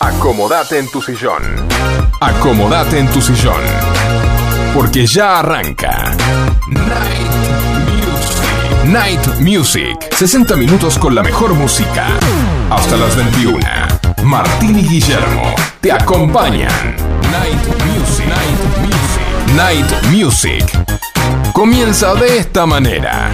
Acomodate en tu sillón. Acomodate en tu sillón. Porque ya arranca. Night Music. Night Music. 60 minutos con la mejor música. Hasta las 21. Martín y Guillermo te acompañan. Night Music. Night Music. Night Music. Comienza de esta manera.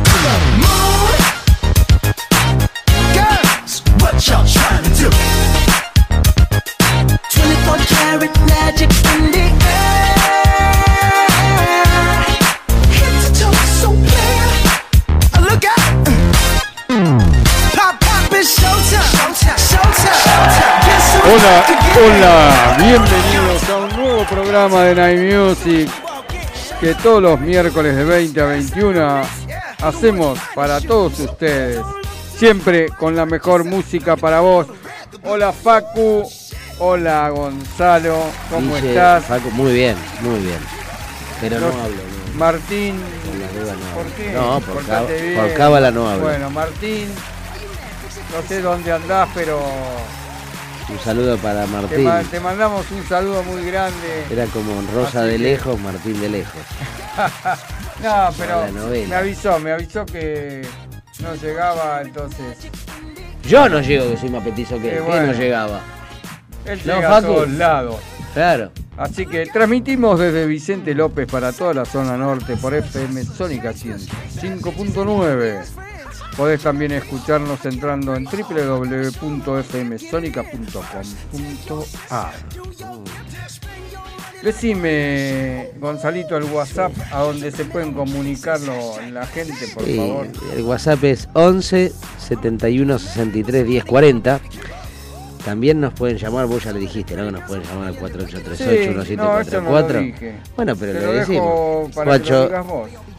Hola, bienvenidos a un nuevo programa de Night Music que todos los miércoles de 20 a 21 hacemos para todos ustedes, siempre con la mejor música para vos. Hola Facu, hola Gonzalo, ¿cómo Dice estás? Facu, muy bien, muy bien. Pero no, No- hablo, no. Martín, Por las dudas no ¿por hablo. qué? No, por cábala no hablo. Bueno, Martín, no sé dónde andás, pero Un saludo para Martín. ma- te mandamos un saludo muy grande. Era como Rosa Así de que- lejos, Martín de lejos. No, pero me avisó, me avisó que no llegaba, entonces Yo no llego, que soy más petizo que Qué él. ¿Qué bueno. no llegaba? él No, llega a todos lados. Claro. Así que transmitimos desde Vicente López para toda la zona norte por FM Sónica 105.9. Podés también escucharnos entrando en www.fmsonica.com.ar. Decime, Gonzalito, el WhatsApp a donde se pueden comunicarlo la gente, por Sí, favor. el WhatsApp es 11 71 63 10 40. También nos pueden llamar, vos ya le dijiste, ¿no? Que nos pueden llamar al 4838 Sí, no, eso no lo 1744. dije. bueno, pero lo dejo decimos. lo Cuacho,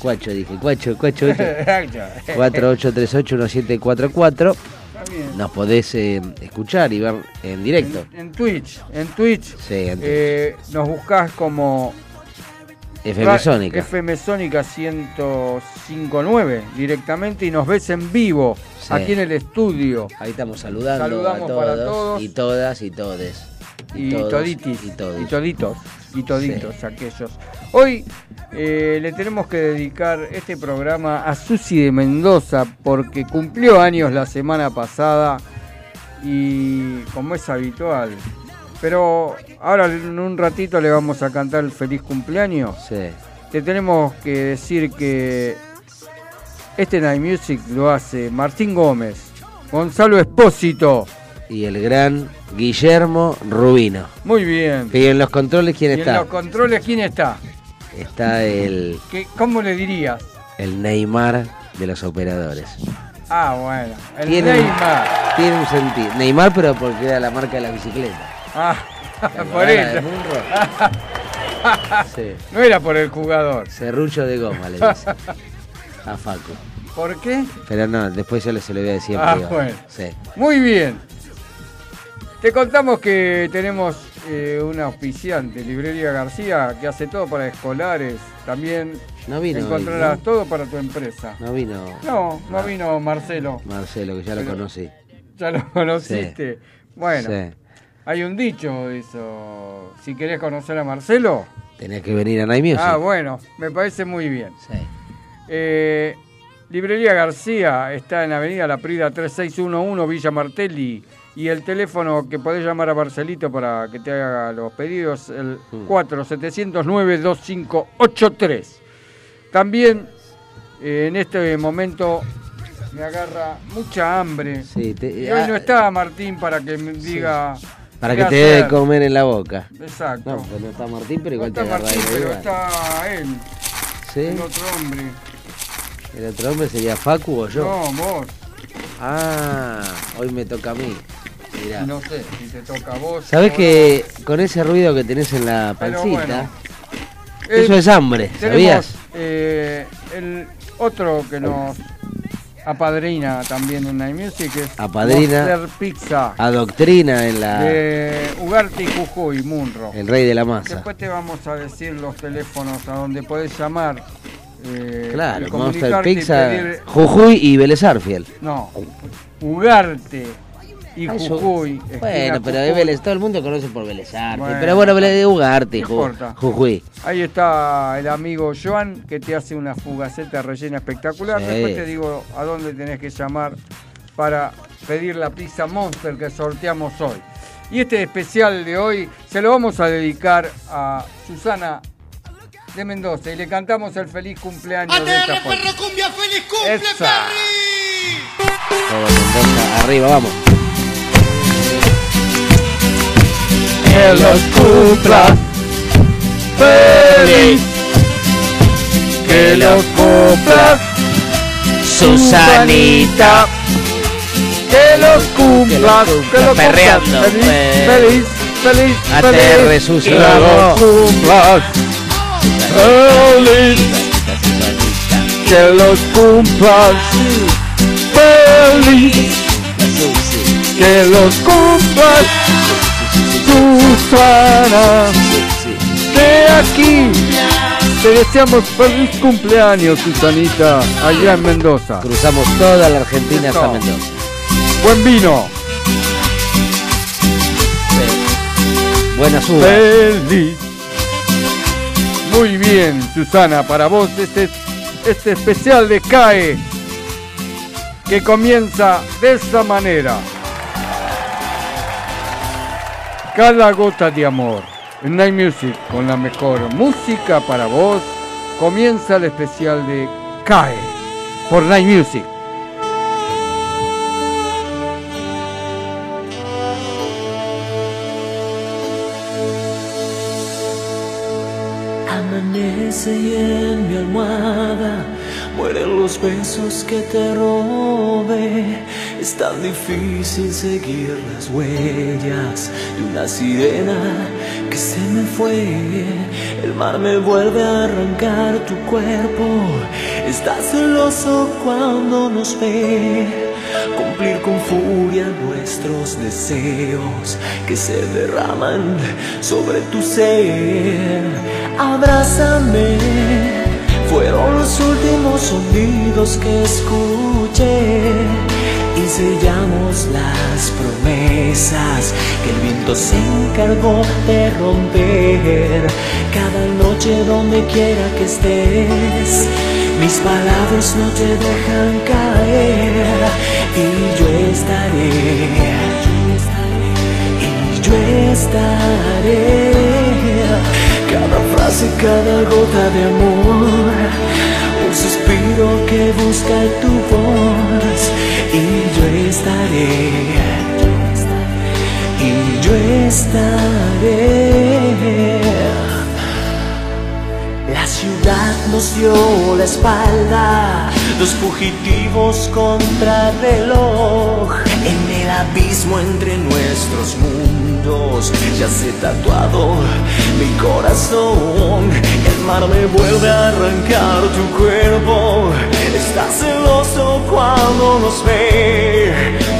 cuacho, dije, cuacho, cuacho, ocho. Está 4838 1744. bien. Nos podés eh, escuchar y ver en directo. En, en Twitch, en Twitch Sí, en eh, nos buscás como FM Sónica. FM Sónica 1059 directamente y nos ves en vivo Sí. aquí en el estudio. Ahí estamos saludando Saludamos a para todos, todos. y todas y todes. Y, todos toditis. Y todos. Y toditos. Y toditos aquellos. Hoy eh, le tenemos que dedicar este programa a Susi de Mendoza porque cumplió años la semana pasada y como es habitual. Pero ahora en un ratito le vamos a cantar el feliz cumpleaños. Sí. Te tenemos que decir que este Night Music lo hace Martín Gómez, Gonzalo Espósito. Y el gran Guillermo Rubino. Muy bien. Y en los controles, ¿quién Y en está? los controles, ¿quién está? Está el, ¿Qué, ¿Cómo le dirías? el Neymar de los operadores. Ah, bueno. El Tiene, Neymar. tiene un sentido. Neymar, pero porque era la marca de la bicicleta. Ah, ¿Te por eso. Sí. No era por el jugador. Serrucho de goma, le dice. A Facu. ¿Por qué? Pero no, después yo se lo voy a decir Ah, bueno. Sí. Muy bien. Te contamos que tenemos eh, un auspiciante, Librería García, que hace todo para escolares. También No vino hoy, encontrarás ¿no? todo para tu empresa. No vino No, no Ah. vino Marcelo. Marcelo, que ya lo conocí. Ya lo conociste. Bueno, Sí. Hay un dicho de eso. Si querés conocer a Marcelo. Tenés que venir a Night Music. Ah, bueno, me parece muy bien. Sí. Eh, Librería García está en Avenida La Prida 3611 Villa Martelli y el teléfono que podés llamar a Marcelito para que te haga los pedidos el Mm. 4709-2583. También eh, en este momento me agarra mucha hambre. Sí, te- Y hoy no ah, está Martín para que me diga... Para que te dé de comer en la boca. Exacto. No, pues no está Martín, pero No igual está te agarra Martín, de pero está él, ¿Sí? el otro hombre. ¿El otro hombre sería Facu o yo? No, vos. Ah, hoy me toca a mí. Mirá. No sé si te toca a vos. ¿Sabés o que con ese ruido que tenés en la pancita, bueno. no. eso Eh, es hambre, Tenemos ¿sabías? eh, el otro que nos apadrina también en Night Music es Apadrina. Pizza Adoctrina en la... de Ugarte y Jujuy, Munro. El rey de la masa. Después te vamos a decir los teléfonos a donde podés llamar. eh, Claro, Monster y Pizza, pedir- Jujuy y Vélez Arfiel. No, Ugarte y Jujuy. Bueno, pero Jujuy. de Vélez, todo el mundo conoce por Vélez Arte. Bueno, pero bueno, Vélez de Ugarte, no Ju- importa. Jujuy. Ahí está el amigo Joan que te hace una fugaceta rellena espectacular. Sí. Después te digo a dónde tenés que llamar para pedir la pizza Monster que sorteamos hoy. Y este especial de hoy se lo vamos a dedicar a Susana de Mendoza y le cantamos el feliz cumpleaños de esta. Perro Cumbia, feliz cumple, Esa. Perry. Todo Mendoza, arriba, vamos. Que los cumplas feliz. Que los cumplas Susanita. Que los cumplas, Que los cumpla, que los perreando, feliz, eh. feliz, feliz, ATR, feliz, Susi, que los cumplas, feliz, que los cumplas, feliz, que los cumplas, Susana, de aquí, te deseamos feliz cumpleaños, Susanita, allá en Mendoza. Cruzamos toda la Argentina hasta. Mendoza. Buen vino. Buenas uvas. Feliz. Muy bien, Susana, para vos este, este especial de CAE que comienza de esta manera. Cada gota de amor. En Night Music, con la mejor música para vos, comienza el especial de CAE por Night Music. Amanece y en mi almohada mueren los besos que te robé. Es tan difícil seguir las huellas de una sirena que se me fue. El mar me vuelve a arrancar tu cuerpo. Estás celoso cuando nos ve. Cumplir con furia nuestros deseos que se derraman sobre tu ser. Abrázame, fueron los últimos sonidos que escuché. Y sellamos las promesas que el viento se encargó de romper. Cada noche donde quiera que estés, mis palabras no te dejan caer. Y yo estaré, y yo estaré. Cada frase, cada gota de amor, un suspiro que busca tu voz. Y yo estaré, y yo estaré. La ciudad nos dio la espalda, los fugitivos contra el reloj. En el abismo entre nuestros mundos ya se tatuado mi corazón. El mar me vuelve a arrancar tu cuerpo. Está celoso cuando nos ve.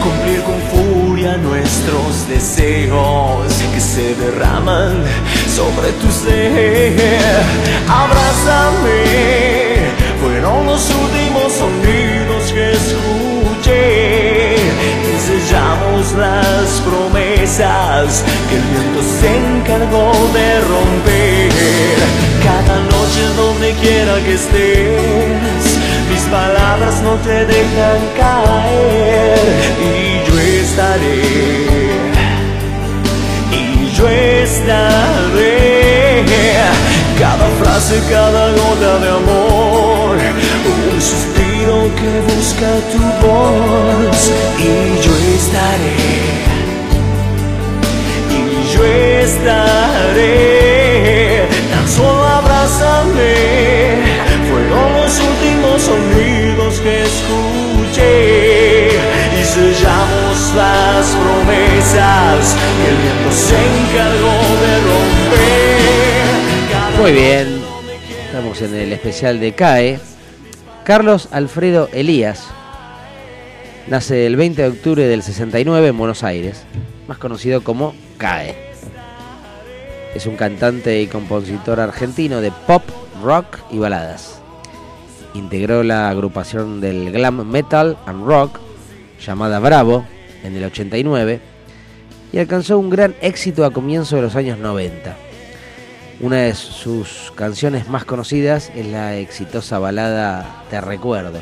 Cumplir con furia nuestros deseos que se derraman sobre tu ser. Abrázame, fueron los últimos sonidos que escuché. Las promesas que el viento se encargó de romper. Cada noche donde quiera que estés, mis palabras no te dejan caer. Y yo estaré y yo estaré. Cada frase, cada gota de amor, un suspiro que busca tu voz. Y yo estaré, y yo estaré. Tan solo abrázame, fueron los últimos sonidos que escuché. Y sellamos las promesas que el viento se encargó de romper. Muy bien. Estamos en el especial de CAE. Carlos Alfredo Elías nace el 20 de octubre del 69 en Buenos Aires, más conocido como CAE. Es un cantante y compositor argentino de pop, rock y baladas. Integró la agrupación del glam metal and rock llamada Bravo en el 89 y alcanzó un gran éxito a comienzos de los años 90. Una de sus canciones más conocidas es la exitosa balada Te Recuerdo.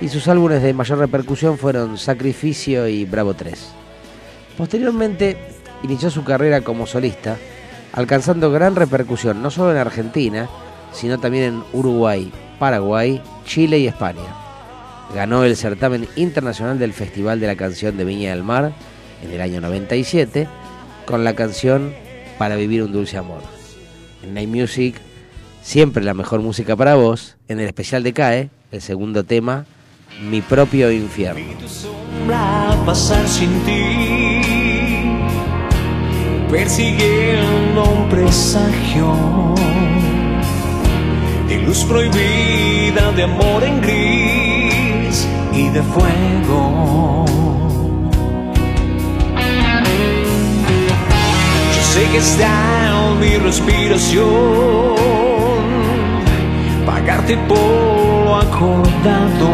Y sus álbumes de mayor repercusión fueron Sacrificio y Bravo 3. Posteriormente inició su carrera como solista, alcanzando gran repercusión no solo en Argentina, sino también en Uruguay, Paraguay, Chile y España. Ganó el certamen internacional del Festival de la Canción de Viña del Mar en el año 97 con la canción Para Vivir un Dulce Amor. En Night Music, siempre la mejor música para vos, en el especial de CAE, el segundo tema, Mi propio infierno. tu sombra pasar sin ti, persiguiendo un presagio de luz prohibida, de amor en gris y de fuego. Sé que está en mi respiración, pagarte por lo acordado.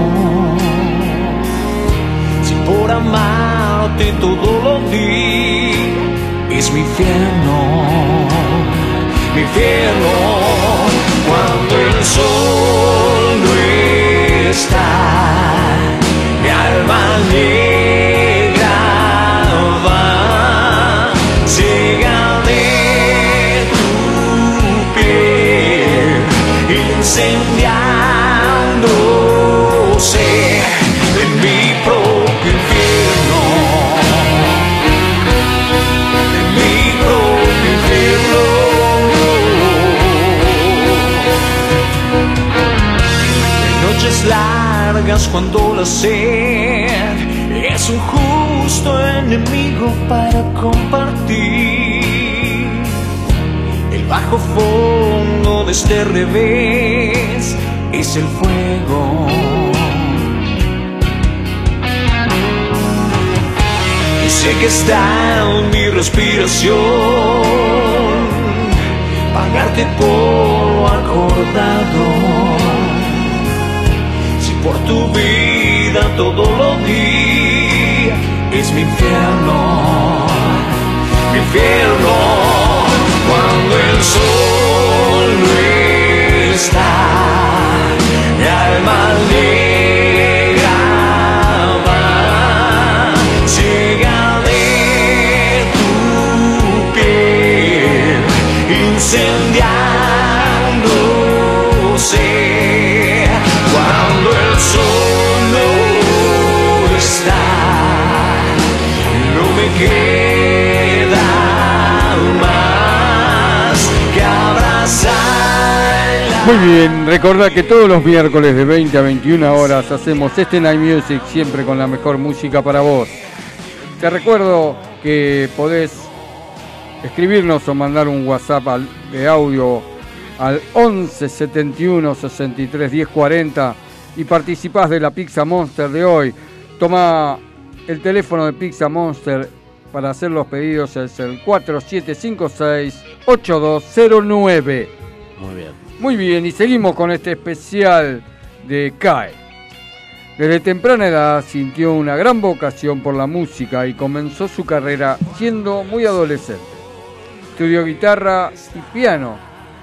Si por amarte todo lo di, es mi infierno, mi infierno. Cuando el sol no está, mi alma incendiándose en mi propio infierno, en mi propio infierno. En noches largas cuando la sed es un justo enemigo para compartir el bajo fondo de este revés es el fuego. Y sé que está en mi respiración pagarte por lo acordado. Si por tu vida todo lo di, es mi infierno, mi infierno. Cuando el Muy bien, recordá que todos los miércoles de 20 a 21 horas hacemos este Night Music siempre con la mejor música para vos. Te recuerdo que podés escribirnos o mandar un WhatsApp de audio al 11 71 63 10 40 y participás de la Pizza Monster de hoy. Toma el teléfono de Pizza Monster para hacer los pedidos, es el 4756 8209. Muy bien. Muy bien, y seguimos con este especial de CAE. Desde temprana edad sintió una gran vocación por la música y comenzó su carrera siendo muy adolescente. Estudió guitarra y piano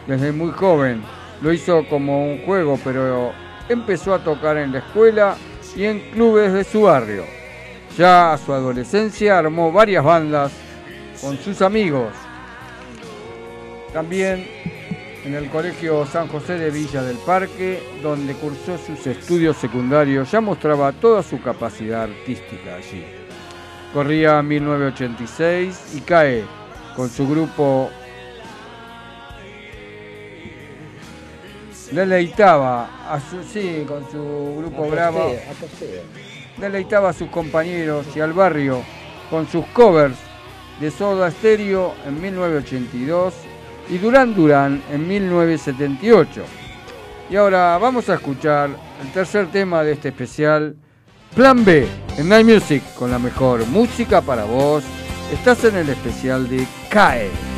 desde muy joven. Lo hizo como un juego, pero empezó a tocar en la escuela y en clubes de su barrio. Ya a su adolescencia armó varias bandas con sus amigos. También en el Colegio San José de Villa del Parque, donde cursó sus estudios secundarios, ya mostraba toda su capacidad artística allí. Corría 1986 y cae con su grupo deleitaba a su sí, con su grupo Bravo deleitaba a sus compañeros y al barrio con sus covers de Soda Stereo en 1982 y Duran Duran en 1978. Y ahora vamos a escuchar el tercer tema de este especial, Plan B, en Night Music, con la mejor música para vos. Estás en el especial de CAE.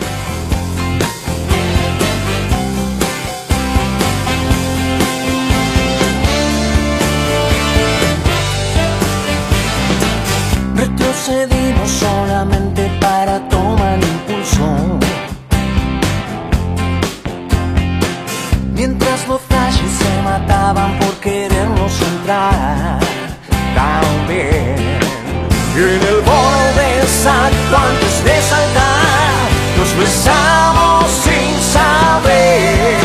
Nos besamos sin saber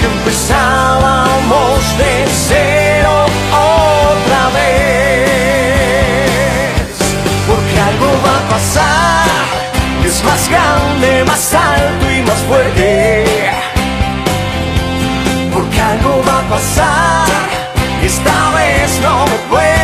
que empezábamos de cero otra vez. Porque algo va a pasar, es más grande, más alto y más fuerte porque algo va a pasar. Esta vez no me puedo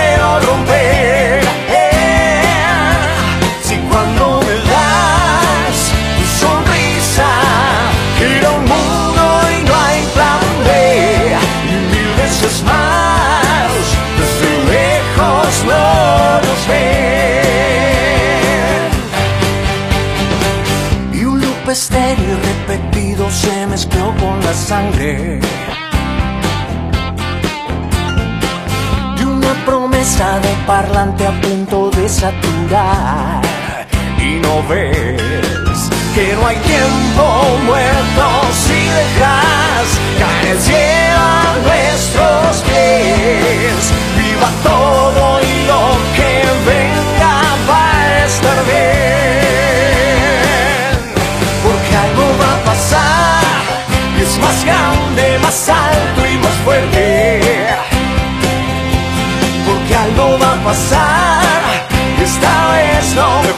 Estéreo repetido se mezcló con la sangre de una promesa de parlante a punto de saturar. Y no ves que no hay tiempo muerto si dejas caer el cielo a nuestros pies. Viva todo y lo que venga más alto y más fuerte. Porque algo va a pasar esta vez no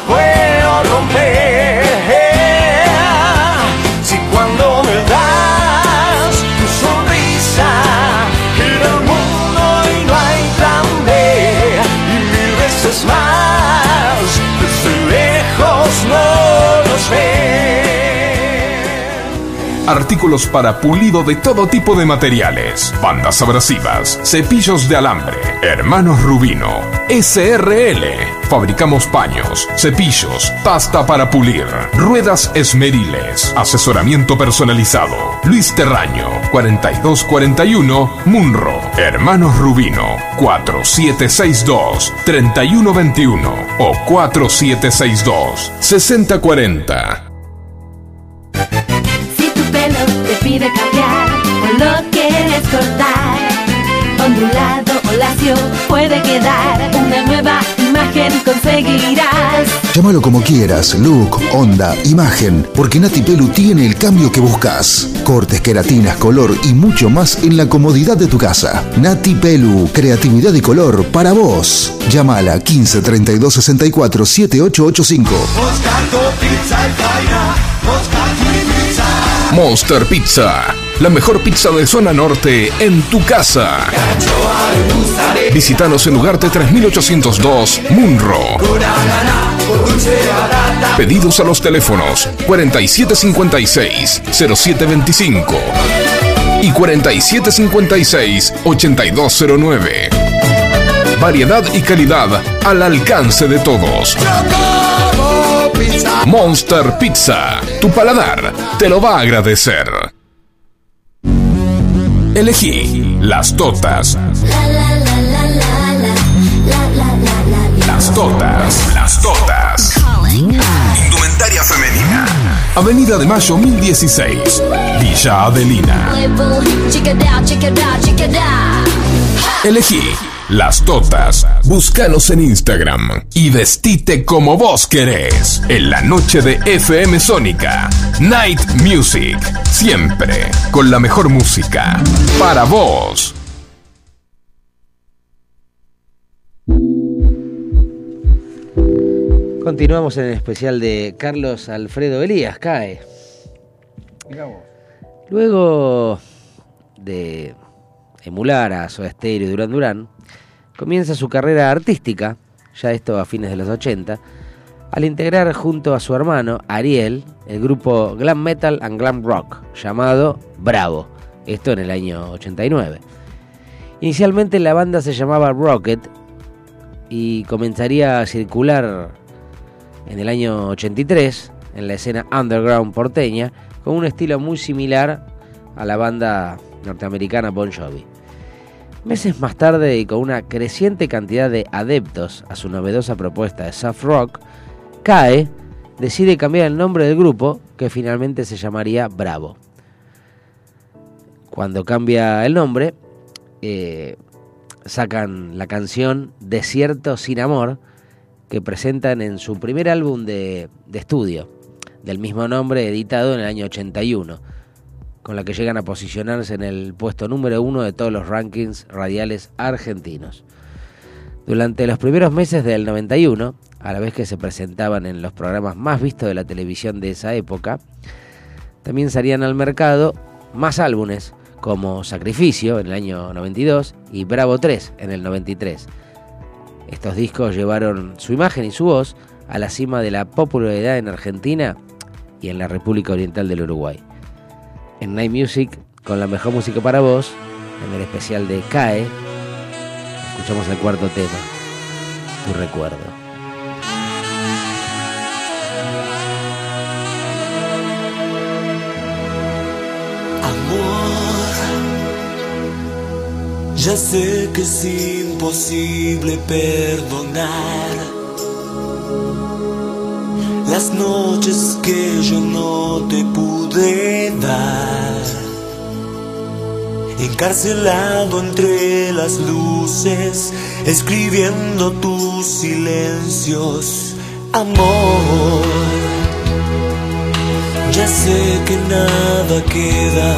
Artículos para pulido de todo tipo de materiales. Bandas abrasivas. Cepillos de alambre. Hermanos Rubino. SRL. Fabricamos paños, cepillos, pasta para pulir, ruedas esmeriles, asesoramiento personalizado. Luis Terraño, 4241, Munro. Hermanos Rubino, 4762-3121 o 4762-6040. Te pide cambiar o lo quieres cortar, ondulado o lacio puede quedar una nueva imagen conseguirás. Llámalo como quieras, look, onda, imagen, porque Nati Pelu tiene el cambio que buscas. Cortes, queratinas, color y mucho más en la comodidad de tu casa. Nati Pelu, creatividad y color para vos. Llámala 15 32 64 7885. Monster Pizza, la mejor pizza de zona norte en tu casa. Visítanos en Ugarte 3802, Munro. Pedidos a los teléfonos 4756-0725 y 4756-8209. Variedad y calidad al alcance de todos. Monster Pizza, tu paladar te lo va a agradecer. Elegí las totas. Las totas. Las totas. Indumentaria femenina. Avenida de Mayo 1016. Villa Adelina. Elegí las totas. Búscanos en Instagram y vestite como vos querés. En la noche de FM Sónica. Night Music. Siempre con la mejor música. Para vos. Continuamos en el especial de Carlos Alfredo Elías, CAE. Luego de emular a Soda Stereo y Duran Duran, comienza su carrera artística, ya esto a fines de los 80, al integrar junto a su hermano Ariel el grupo Glam Metal and Glam Rock llamado Bravo, esto en el año 89. Inicialmente la banda se llamaba Rocket y comenzaría a circular en el año 83 en la escena underground porteña con un estilo muy similar a la banda norteamericana Bon Jovi. Meses más tarde y con una creciente cantidad de adeptos a su novedosa propuesta de soft rock, CAE decide cambiar el nombre del grupo, que finalmente se llamaría Bravo. Cuando cambia el nombre, eh, sacan la canción Desierto sin Amor, que presentan en su primer álbum de, de estudio, del mismo nombre, editado en el año 81, con la que llegan a posicionarse en el puesto número uno de todos los rankings radiales argentinos. Durante los primeros meses del 91, a la vez que se presentaban en los programas más vistos de la televisión de esa época, también salían al mercado más álbumes, como Sacrificio en el año 92 y Bravo 3 en el 93. Estos discos llevaron su imagen y su voz a la cima de la popularidad en Argentina y en la República Oriental del Uruguay. En Night Music, con la mejor música para vos, en el especial de CAE, escuchamos el cuarto tema, Tu Recuerdo. Amor, ya sé que es imposible perdonar las noches que yo no te pude dar. Encarcelado entre las luces, escribiendo tus silencios, amor. Ya sé que nada queda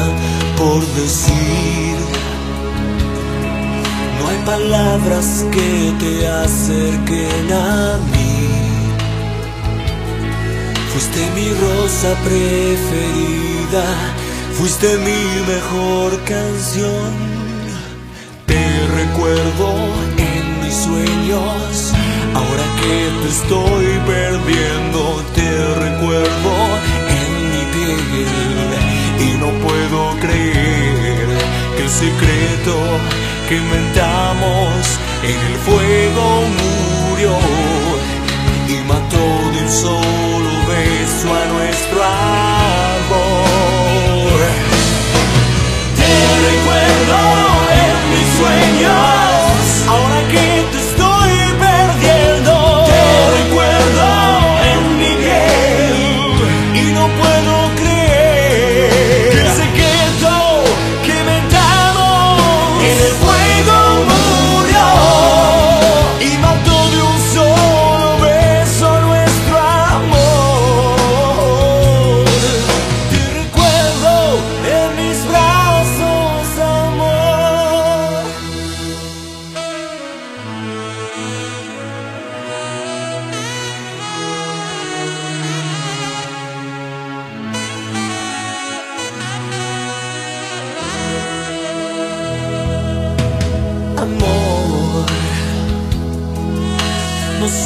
por decir. No hay palabras que te acerquen a mí. Fuiste mi rosa preferida, fuiste mi mejor canción. Te recuerdo en mis sueños, ahora que te estoy perdiendo, te recuerdo en mi piel y no puedo creer que el secreto que inventamos en el fuego murió y mató de un solo beso a nuestro amor. Recuerdo en mis sueños, ahora que te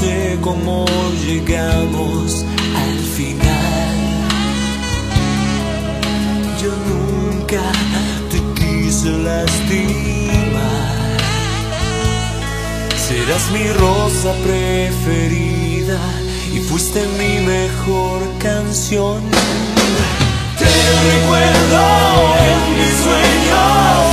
sé cómo llegamos al final. Yo nunca te quise lastimar. Serás mi rosa preferida y fuiste mi mejor canción. Te recuerdo en mis sueños,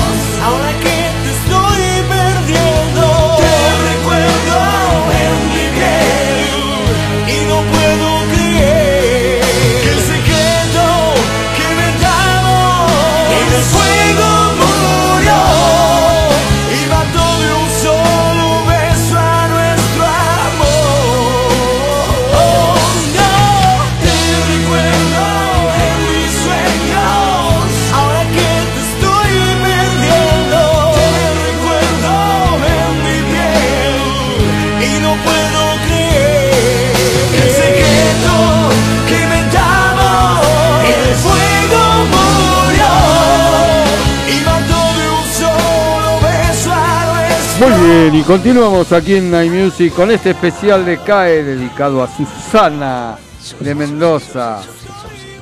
bien, y continuamos aquí en Night Music con este especial de CAE dedicado a Susana de Mendoza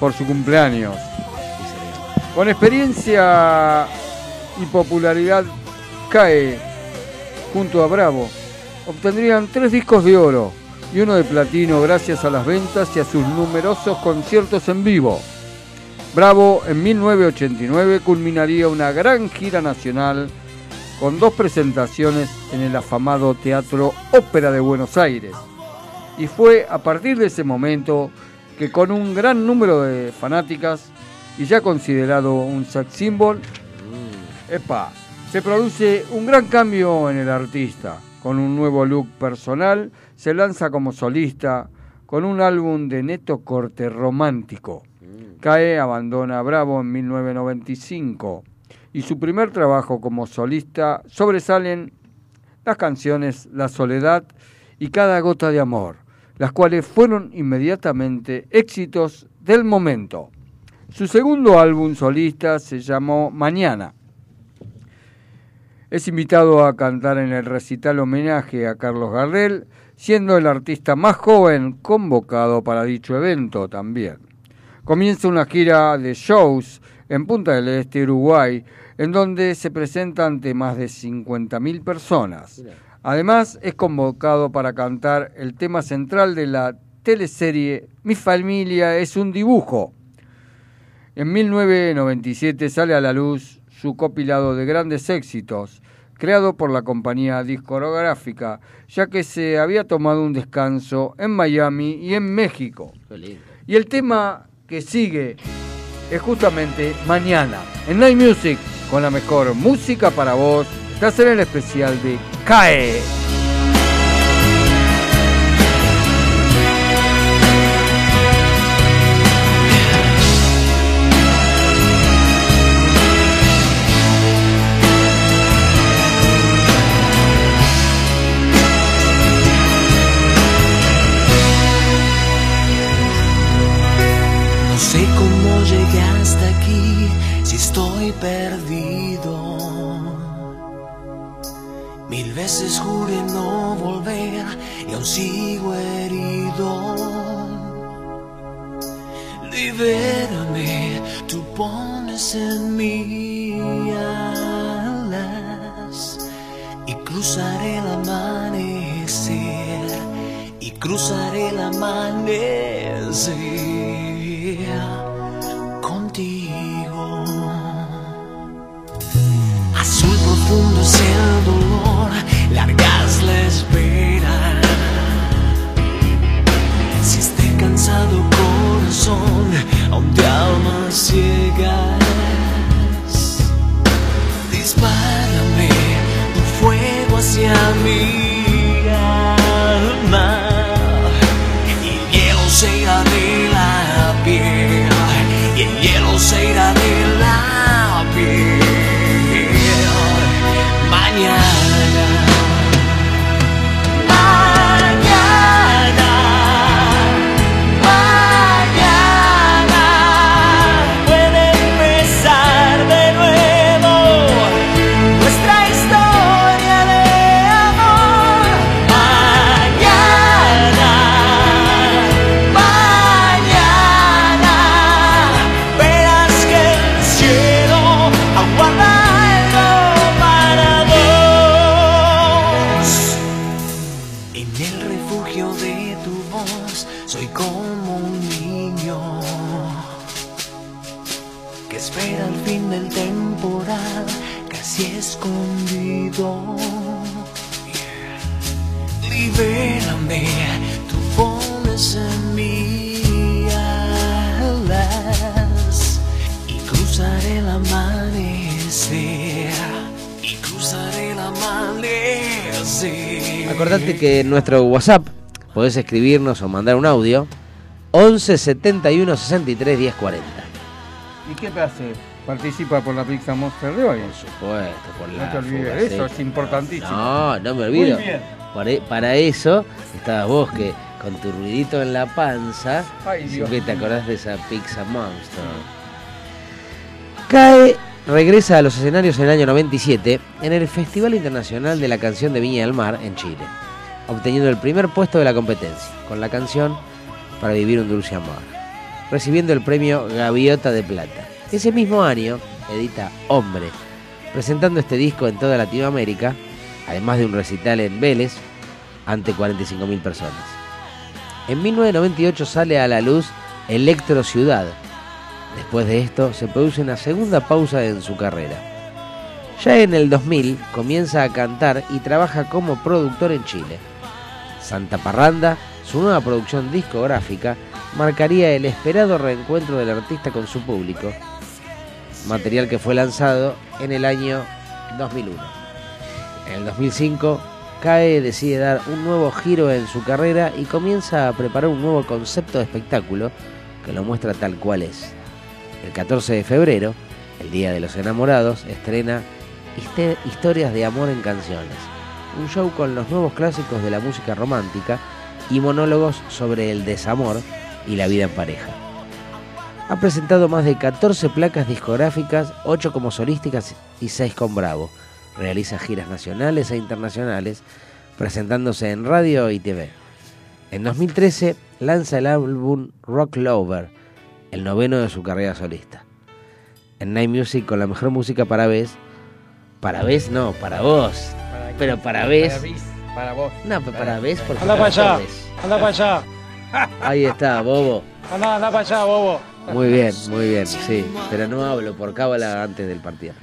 por su cumpleaños. Con experiencia y popularidad CAE junto a Bravo obtendrían tres discos de oro y uno de platino gracias a las ventas y a sus numerosos conciertos en vivo. Bravo en 1989 culminaría una gran gira nacional con dos presentaciones en el afamado Teatro Ópera de Buenos Aires. Y fue a partir de ese momento que con un gran número de fanáticas y ya considerado un sex symbol, epa, se produce un gran cambio en el artista. Con un nuevo look personal, se lanza como solista con un álbum de neto corte romántico. Cae abandona Bravo en 1995 y su primer trabajo como solista sobresalen las canciones La Soledad y Cada Gota de Amor, las cuales fueron inmediatamente éxitos del momento. Su segundo álbum solista se llamó Mañana. Es invitado a cantar en el recital homenaje a Carlos Gardel, siendo el artista más joven convocado para dicho evento también. Comienza una gira de shows en Punta del Este, Uruguay, en donde se presenta ante más de 50.000 personas. Además, es convocado para cantar el tema central de la teleserie Mi familia es un dibujo. En 1997 sale a la luz su copilado de grandes éxitos, creado por la compañía discográfica, ya que se había tomado un descanso en Miami y en México. Y el tema que sigue es justamente Mañana, en Night Music, con la mejor música para vos, estás en el especial de CAE. Veces juré no volver y aún sigo herido. Libérame, tú pones en mí alas y cruzaré el amanecer y cruzaré el amanecer la espera. Si esté cansado corazón, aún te almas ciegas. Dispárame tu fuego hacia mi que en nuestro WhatsApp podés escribirnos o mandar un audio 11 71 63 10 40. ¿Y qué te hace? Participa por la Pizza Monster de hoy. Por supuesto, por la No te olvides, eso es importantísimo. No, no me olvido. Muy bien. Para, para eso estabas vos que con tu ruidito en la panza, Ay, Dios siempre te acordás de esa pizza monster. CAE regresa a los escenarios en el año 97 en el Festival Internacional de la Canción de Viña del Mar en Chile, obteniendo el primer puesto de la competencia con la canción Para Vivir un Dulce Amor, recibiendo el premio Gaviota de Plata. Ese mismo año edita Hombre, presentando este disco en toda Latinoamérica, además de un recital en Vélez ante 45.000 personas. En 1998 sale a la luz Electro Ciudad. Después de esto se produce una segunda pausa en su carrera. Ya en el 2000 comienza a cantar y trabaja como productor en Chile. Santa Parranda, su nueva producción discográfica, marcaría el esperado reencuentro del artista con su público, material que fue lanzado en el año 2001. En el 2005, Cae decide dar un nuevo giro en su carrera y comienza a preparar un nuevo concepto de espectáculo que lo muestra tal cual es. El 14 de febrero, el Día de los Enamorados, estrena Historias de Amor en Canciones, un show con los nuevos clásicos de la música romántica y monólogos sobre el desamor y la vida en pareja. Ha presentado más de 14 placas discográficas, 8 como solísticas y 6 con Bravo. Realiza giras nacionales e internacionales, presentándose en radio y TV. En 2013 lanza el álbum Rock Lover, el noveno de su carrera solista. En Night Music con la mejor música para vez. Para vez no, para vos. Pero para vez. Para, bis, para vos. No, pero para vez porque Anda para allá, anda para allá, Ahí está, bobo. anda, anda para allá, bobo. Muy bien, muy bien, sí. Pero no hablo por cábala antes del partido.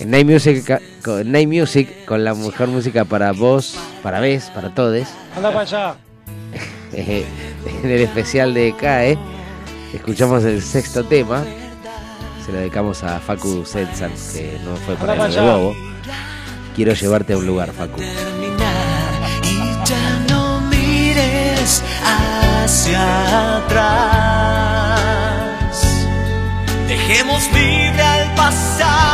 En Night Music, con Night Music, con la mejor música para vos, para vez, para todes. Anda para allá. en el especial de CAE, escuchamos el sexto tema. Se lo dedicamos a Facu Senzan, que no fue para el. Bobo. Quiero llevarte a un lugar, Facu. y ya no mires hacia atrás. Dejemos libre al pasado,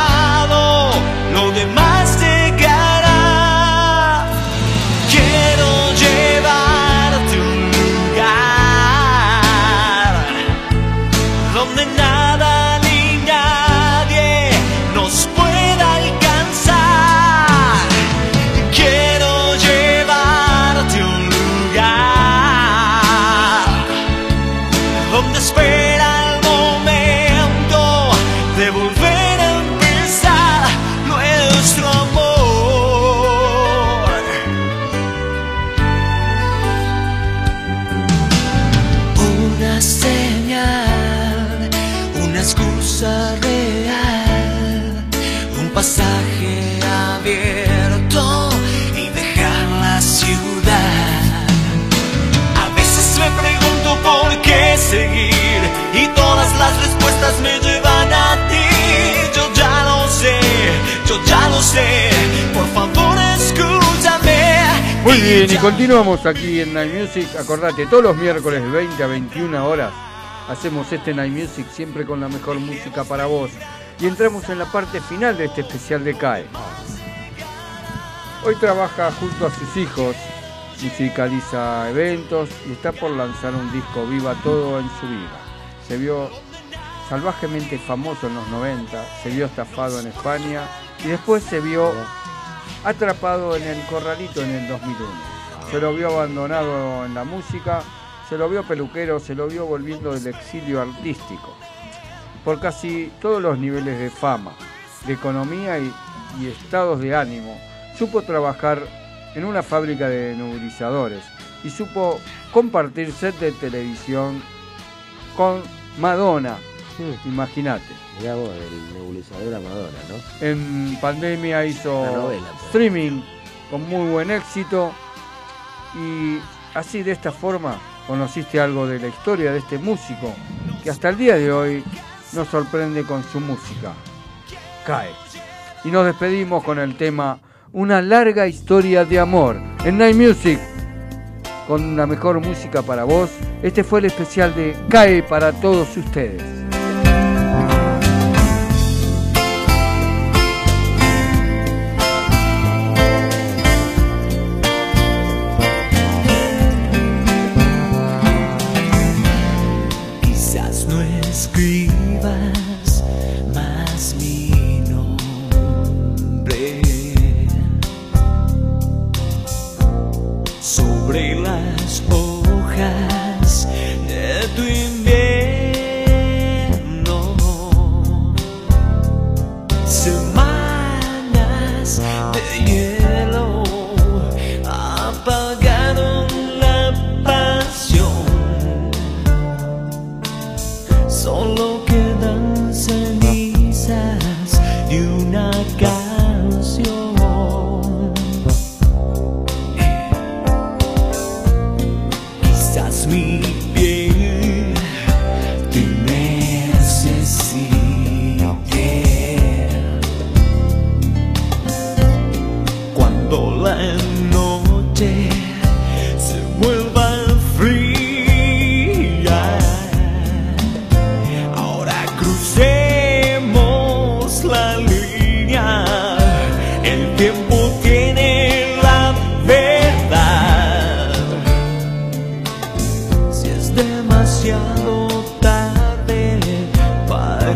continuamos aquí en Night Music. Acordate, todos los miércoles de 20 a 21 horas hacemos este Night Music siempre con la mejor música para vos. Y entramos en la parte final de este especial de CAE. Hoy trabaja junto a sus hijos, musicaliza eventos y está por lanzar un disco Viva Todo en su vida. Se vio salvajemente famoso en los 90, se vio estafado en España y después se vio atrapado en el corralito en el 2001. Se lo vio abandonado en la música, se lo vio peluquero, se lo vio volviendo del exilio artístico. Por casi todos los niveles de fama, de economía y, y estados de ánimo, supo trabajar en una fábrica de nebulizadores y supo compartir set de televisión con Madonna, imagínate. Mirá vos, del nebulizador a Madonna, ¿no? En pandemia hizo novela, pues. streaming con muy buen éxito y así de esta forma conociste algo de la historia de este músico que hasta el día de hoy nos sorprende con su música. Cae. Y nos despedimos con el tema Una larga historia de amor en Night Music. Con la mejor música para vos, este fue el especial de Cae para todos ustedes.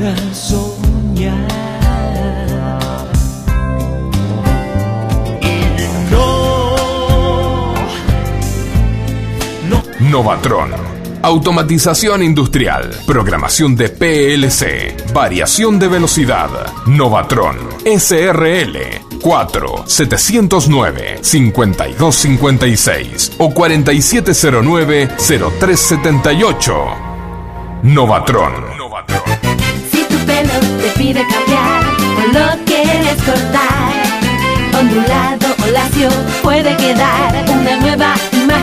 Para soñar. Y no, Novatron. Automatización industrial, programación de PLC, variación de velocidad. Novatron SRL 4 709 5256 o 4709 0378. Novatron. Pelo te pide cambiar o lo quieres cortar, ondulado o lacio puede quedar una nueva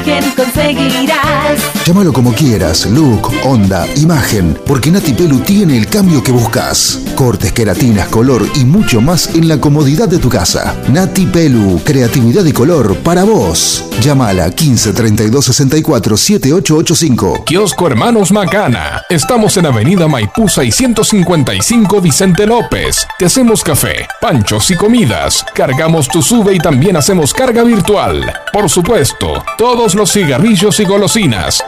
imagen conseguirás. Llámalo como quieras, look, onda, imagen, porque Nati Pelu tiene el cambio que buscas. Cortes, queratinas, color y mucho más en la comodidad de tu casa. Nati Pelu, creatividad y color para vos. Llámala 15 32 64 7885. Kiosco Hermanos Macana. Estamos en Avenida Maipú 655 Vicente López. Te hacemos café, panchos y comidas. Cargamos tu sube y también hacemos carga virtual. Por supuesto, todos los cigarrillos y golosinas.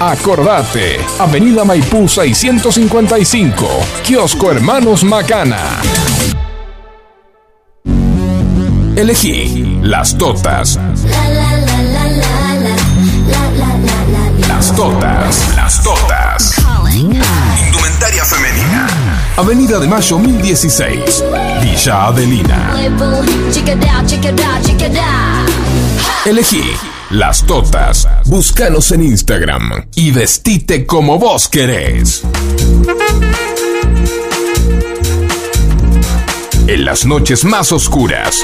Acordate, Avenida Maipú 655, Kiosco Hermanos Macana. Elegí las totas. Las totas, las totas. Indumentaria femenina. Avenida de Mayo 1016, Villa Adelina. Elegí las totas. Búscanos en Instagram y vestite como vos querés. En las noches más oscuras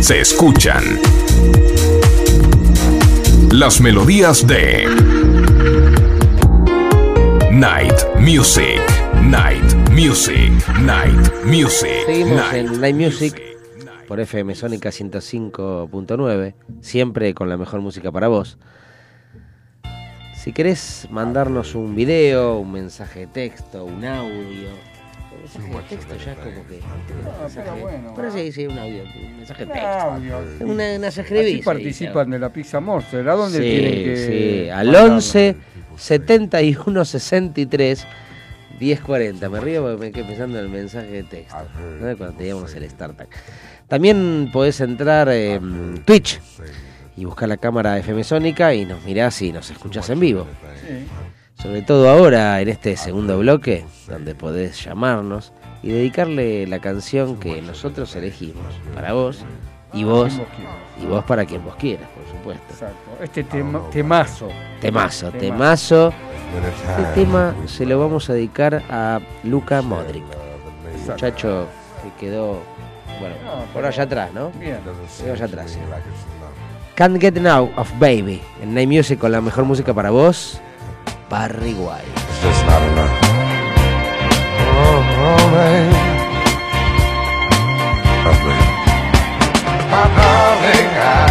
se escuchan las melodías de Night Music, Night Music, Night Music. Seguimos Night en Night Music por FM Sónica 105.9, siempre con la mejor música para vos. Si querés mandarnos un video, un mensaje de texto, un audio, un mensaje de texto ya como que. mensaje- Pero sí, sí, un audio, un mensaje de texto. Una, una Así escribís, participan de la pizza Morse. ¿A dónde Sí, tienen que.? sí, al mandarlo? 11 71 63 10 40. Me río porque me quedé pensando en el mensaje de texto. ¿no? Cuando teníamos el StarTag. También podés entrar en Twitch y buscar la cámara FM Sónica y nos mirás y nos escuchás en vivo. Sí. Sobre todo ahora en este segundo bloque, donde podés llamarnos y dedicarle la canción que nosotros elegimos para vos y vos y vos para quien vos quieras, por supuesto. Exacto. Este tema- temazo. Temazo, temazo. Este tema se lo vamos a dedicar a Luca Modric. Muchacho que quedó, bueno, No, por allá atrás, ¿no? Bien. Quedó allá atrás. Can't Get Now of Baby. En Night Music con la mejor música para vos, Barry White. My darling, I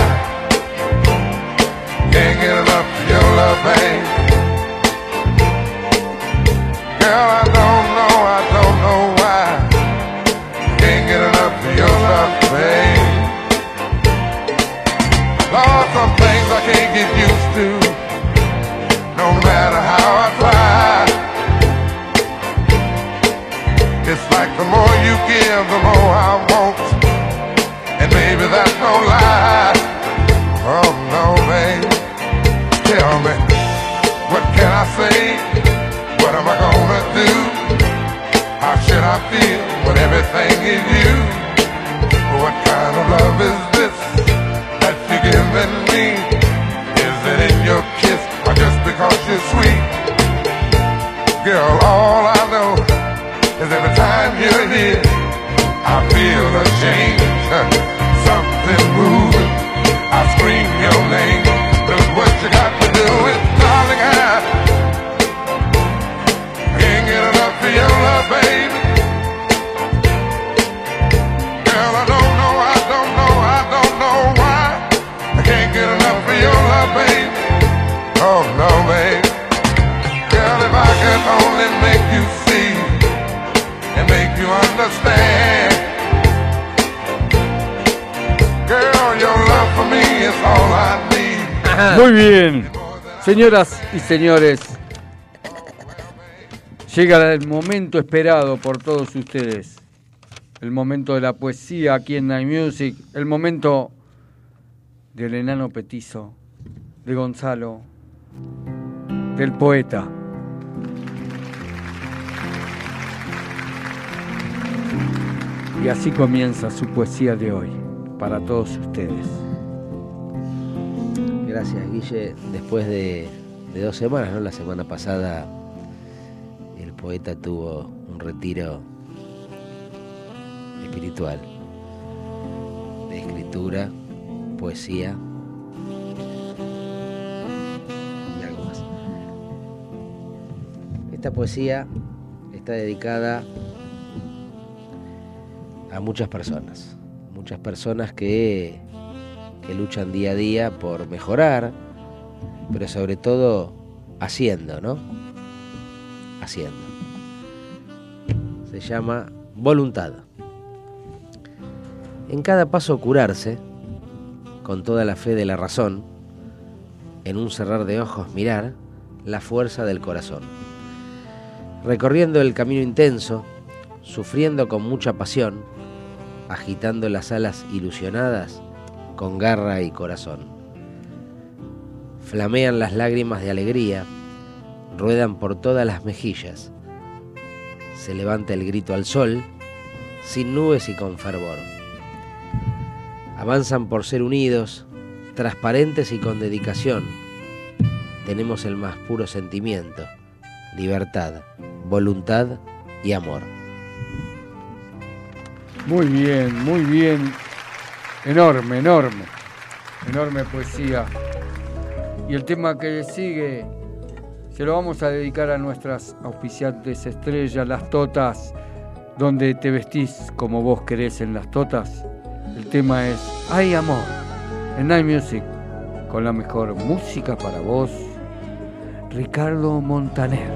can't get enough of your love, babe. Girl, I Señoras y señores, llega el momento esperado por todos ustedes. El momento de la poesía aquí en Night Music. El momento del enano petizo, de Gonzalo, del poeta. Y así comienza su poesía de hoy, para todos ustedes. Gracias, Guille. Después de, de dos semanas, ¿no? La semana pasada el poeta tuvo un retiro espiritual de escritura, poesía y algo más. Esta poesía está dedicada a muchas personas, muchas personas que, que luchan día a día por mejorar, pero sobre todo haciendo, ¿no? Haciendo. Se llama voluntad. En cada paso curarse, con toda la fe de la razón, en un cerrar de ojos mirar la fuerza del corazón. Recorriendo el camino intenso, sufriendo con mucha pasión, agitando las alas ilusionadas con garra y corazón. Flamean las lágrimas de alegría, ruedan por todas las mejillas. Se levanta el grito al sol, sin nubes y con fervor. Avanzan por ser unidos, transparentes y con dedicación. Tenemos el más puro sentimiento, libertad, voluntad y amor. Muy bien, muy bien. Enorme, enorme. Enorme poesía. Y el tema que sigue se lo vamos a dedicar a nuestras auspiciantes estrellas, las totas, donde te vestís como vos querés en las totas. El tema es Hay amor en Night Music con la mejor música para vos, Ricardo Montaner.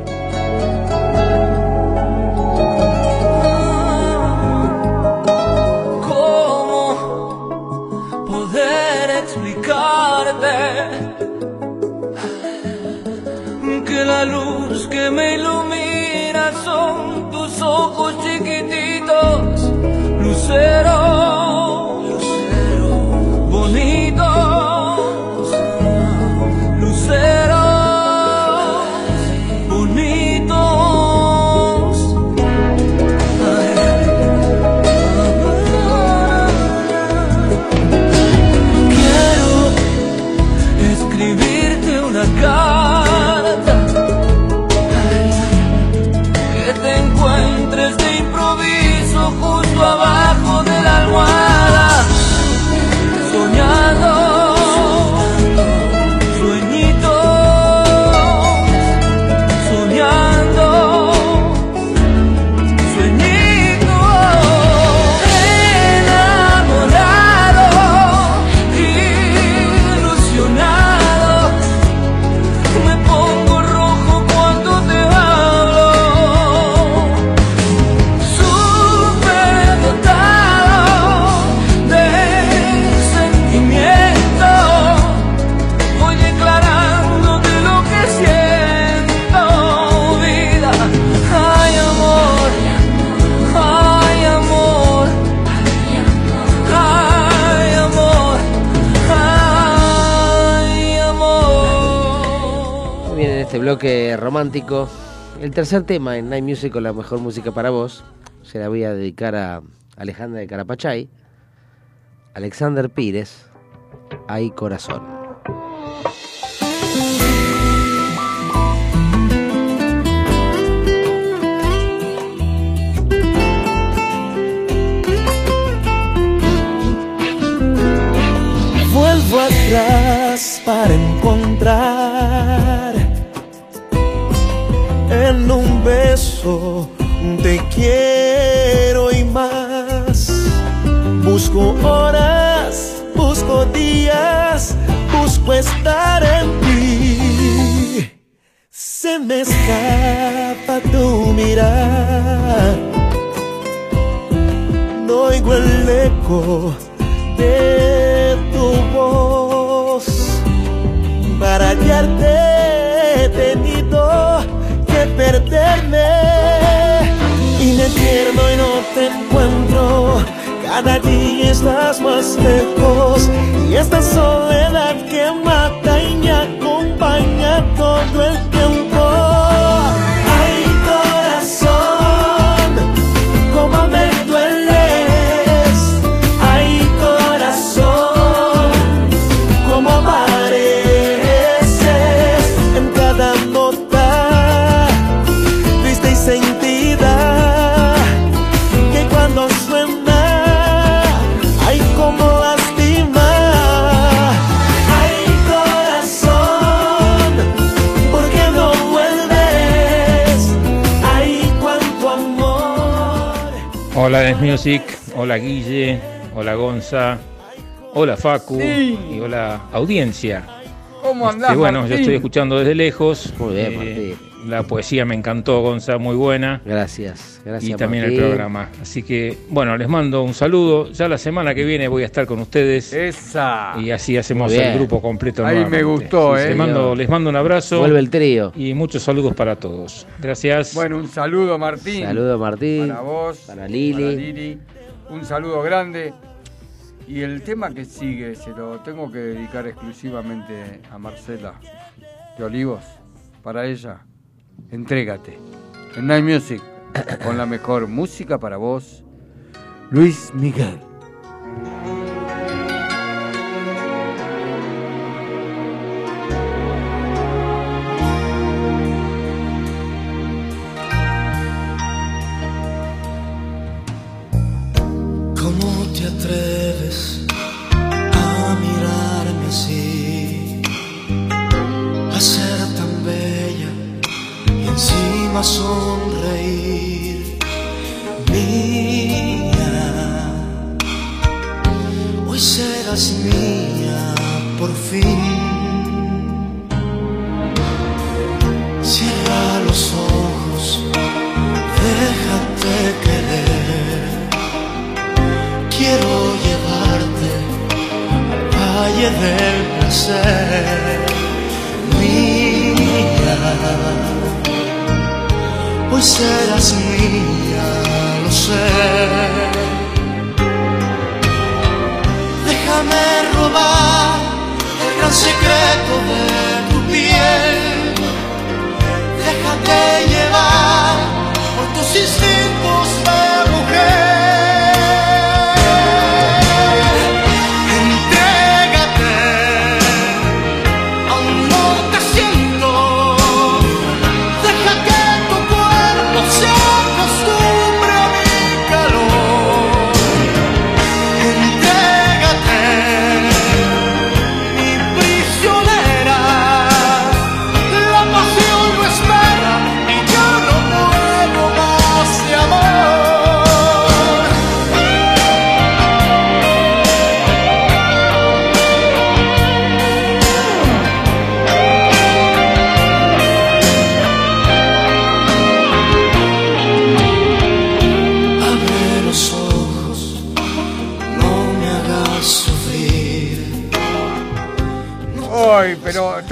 ¿Cómo poder explicarte luz que me ilumina son tus ojos chiquititos, luceros, bloque romántico, el tercer tema en Night Music con la mejor música para vos, se la voy a dedicar a Alejandra de Carapachay, Alexander Pires, Hay Corazón. Vuelvo atrás para encontrar en un beso te quiero y más. Busco horas, busco días, busco estar en ti. Se me escapa tu mirar, no oigo eco de tu voz para hallarte perderme y me pierdo y no te encuentro. Cada día estás más lejos y esta soledad que mata y me acompaña todo el tiempo. Hola Dance Music, hola Guille, hola Gonza, hola Facu Sí. y hola audiencia. ¿Cómo andás, Este, bueno, yo Martín? estoy escuchando desde lejos. Muy bien, Eh, La poesía me encantó, Gonza, muy buena. Gracias, gracias. y también Martín. el programa. Así que, bueno, les mando un saludo. Ya la semana que viene voy a estar con ustedes. Esa. Y así hacemos el grupo completo. Ahí nuevamente. me gustó, ¿eh? les, mando, les mando un abrazo. Vuelve el trío. Y muchos saludos para todos. Gracias. Bueno, un saludo, Martín. Saludo Martín. Para vos. Para Lili. para Lili. Un saludo grande. Y el tema que sigue se lo tengo que dedicar exclusivamente a Marcela de Olivos. Para ella, entrégate. En Night Music, con la mejor música para vos, Luis Miguel. Del placer, mía. Hoy serás mía, lo sé. Déjame robar el gran secreto de tu piel. Déjate llevar por tus instintos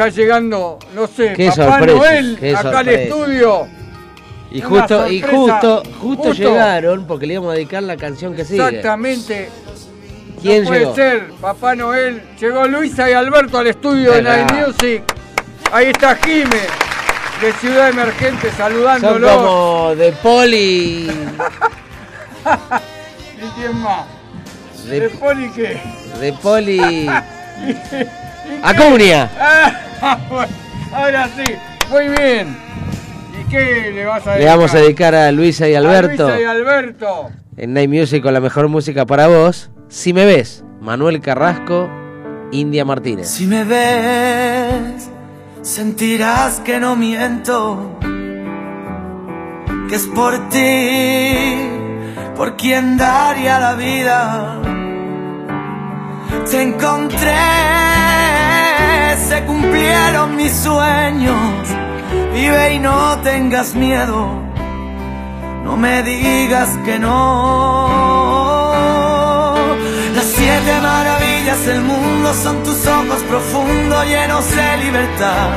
está llegando, no sé, Qué Papá sorpresa, Noel qué acá al estudio. Y Una justo, y justo, justo, justo. llegaron porque le íbamos a dedicar la canción que sigue. Exactamente. ¿Quién no puede llegó? ser, Papá Noel. Llegó Luisa y Alberto al estudio de. Night Music. Ahí está Jime, de Ciudad Emergente, Son saludándolos. como de poli. ¿Y quién más? ¿De De, Poli qué? de poli. ¿Y Acuña. Ah, ahora sí, muy bien. ¿Y qué le vas a Le dedicar? vamos a dedicar a Luisa y A Alberto Luisa y Alberto. en Night Music con la mejor música para vos. Si me ves, Manuel Carrasco, India Martínez. Si me ves, sentirás que no miento, que es por ti, por quien daría la vida. Te encontré, se cumplieron mis sueños. Vive y no tengas miedo, no me digas que no. Las siete maravillas del mundo son tus ojos profundos llenos de libertad.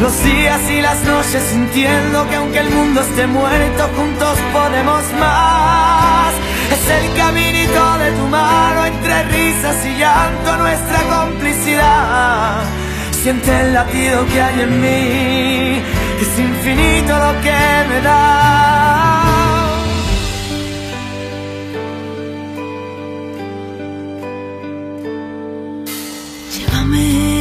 Los días y las noches sintiendo que aunque el mundo esté muerto, juntos podemos más. Es el caminito de tu mano entre risas y llanto, nuestra complicidad. Siente el latido que hay en mí, es infinito lo que me da. Llévame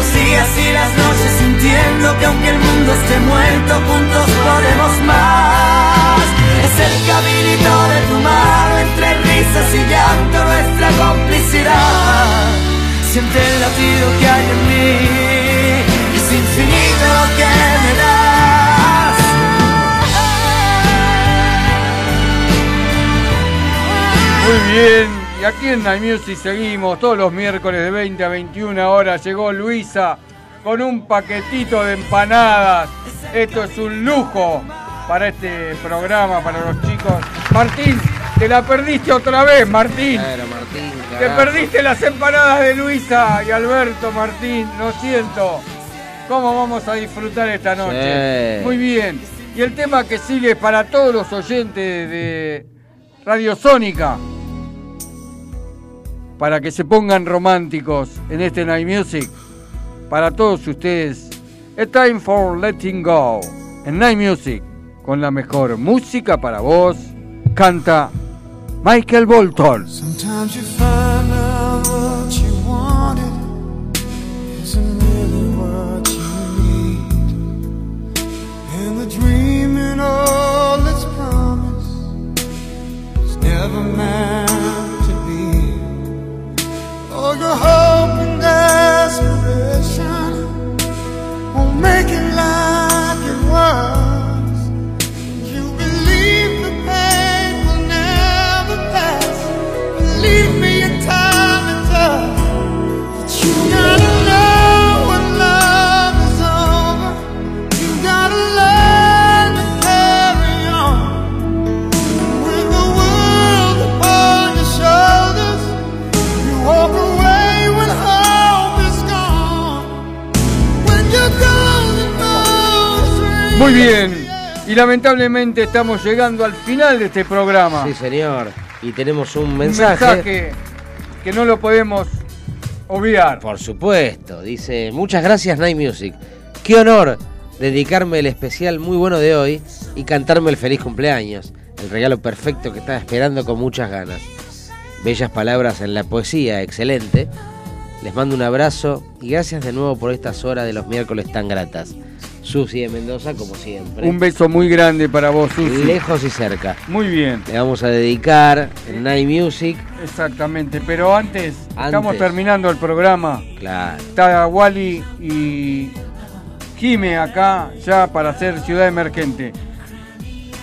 Los días y las noches sintiendo que aunque el mundo esté muerto, juntos podemos más. Es el caminito de tu mano entre risas y llanto, nuestra complicidad. Siente el latido que hay en mí, es infinito lo que me das. Muy bien, y aquí en Night Music seguimos todos los miércoles de 20 a 21 horas. Llegó Luisa con un paquetito de empanadas. Esto es un lujo para este programa, para los chicos. Martín, te la perdiste otra vez, Martín. Claro, Martín. Te perdiste las empanadas de Luisa y Alberto, Martín. Lo siento. ¿Cómo vamos a disfrutar esta noche? Sí. Muy bien. Y el tema que sigue para todos los oyentes de Radio Sónica. Para que se pongan románticos en este Night Music. Para todos ustedes. It's time for letting go. En Night Music. Con la mejor música para vos. Canta Michael Bolton. Sometimes you find out what you wanted isn't really what you need. And the dream and all its promise is never meant hope and desperation won't make it Muy bien. Y lamentablemente estamos llegando al final de este programa. Sí, señor. Y tenemos un Un mensaje. mensaje que no lo podemos obviar. Por supuesto, dice, muchas gracias Night Music. Qué honor dedicarme el especial muy bueno de hoy y cantarme el feliz cumpleaños. El regalo perfecto que estaba esperando con muchas ganas. Bellas palabras en la poesía, excelente. Les mando un abrazo y gracias de nuevo por estas horas de los miércoles tan gratas. Susi de Mendoza, como siempre. Un beso muy grande para vos, Susi. Lejos y cerca. Muy bien. Le vamos a dedicar el Night Music. Exactamente. Pero antes, estamos terminando el programa. Claro. Está Wally y Jime acá ya para hacer Ciudad Emergente.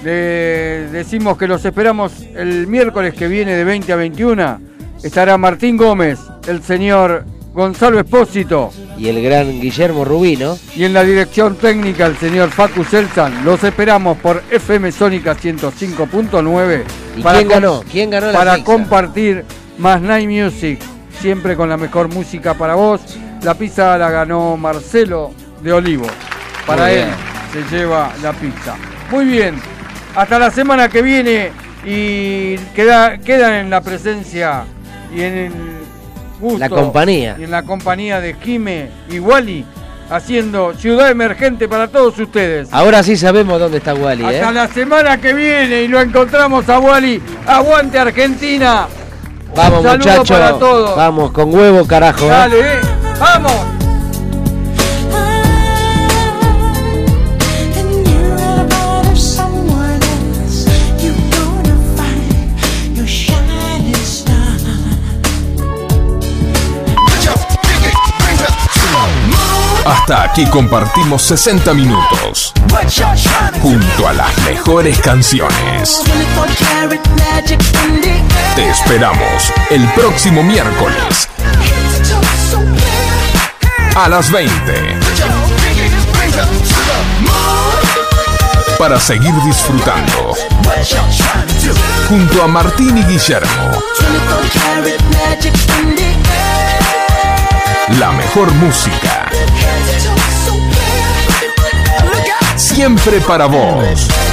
Le decimos que los esperamos el miércoles que viene de 20 a 21. Estará Martín Gómez, el señor Gonzalo Espósito Y el gran Guillermo Rubino. y en la dirección técnica el señor Facu Selsan. Los esperamos por FM Sónica 105.9. ¿Y para quién ganó? ¿Quién ganó la Para pizza? compartir más Night Music, siempre con la mejor música para vos. La pizza la ganó Marcelo de Olivo. Para él se lleva la pizza. Muy bien. Hasta la semana que viene y queda, quedan en la presencia y en el gusto La compañía. y en la compañía de Jime y Wally haciendo Ciudad Emergente para todos ustedes. Ahora sí sabemos dónde está Wally, ¿eh? Hasta la semana que viene y lo encontramos a Wally. Aguante Argentina. Vamos, muchachos. Vamos, con huevo, carajo. ¿eh? Dale, eh. vamos. Hasta aquí compartimos 60 minutos junto a las mejores canciones. Te esperamos el próximo miércoles a las 20 para seguir disfrutando junto a Martín y Guillermo. La mejor música. Siempre para vos.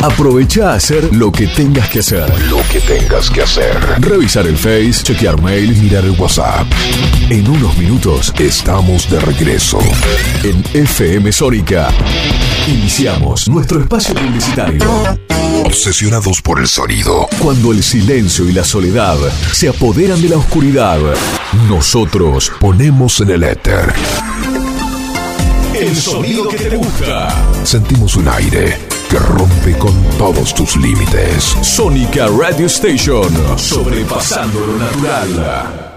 Aprovecha a hacer lo que tengas que hacer. Lo que tengas que hacer. Revisar el Face, chequear mail, mirar el WhatsApp. En unos minutos estamos de regreso. En FM Sónica. Iniciamos nuestro espacio publicitario. Obsesionados por el sonido. Cuando el silencio y la soledad se apoderan de la oscuridad, nosotros ponemos en el éter el sonido que te gusta. Sentimos un aire que rompe con todos tus límites. Sónica Radio Station, sobrepasando lo natural.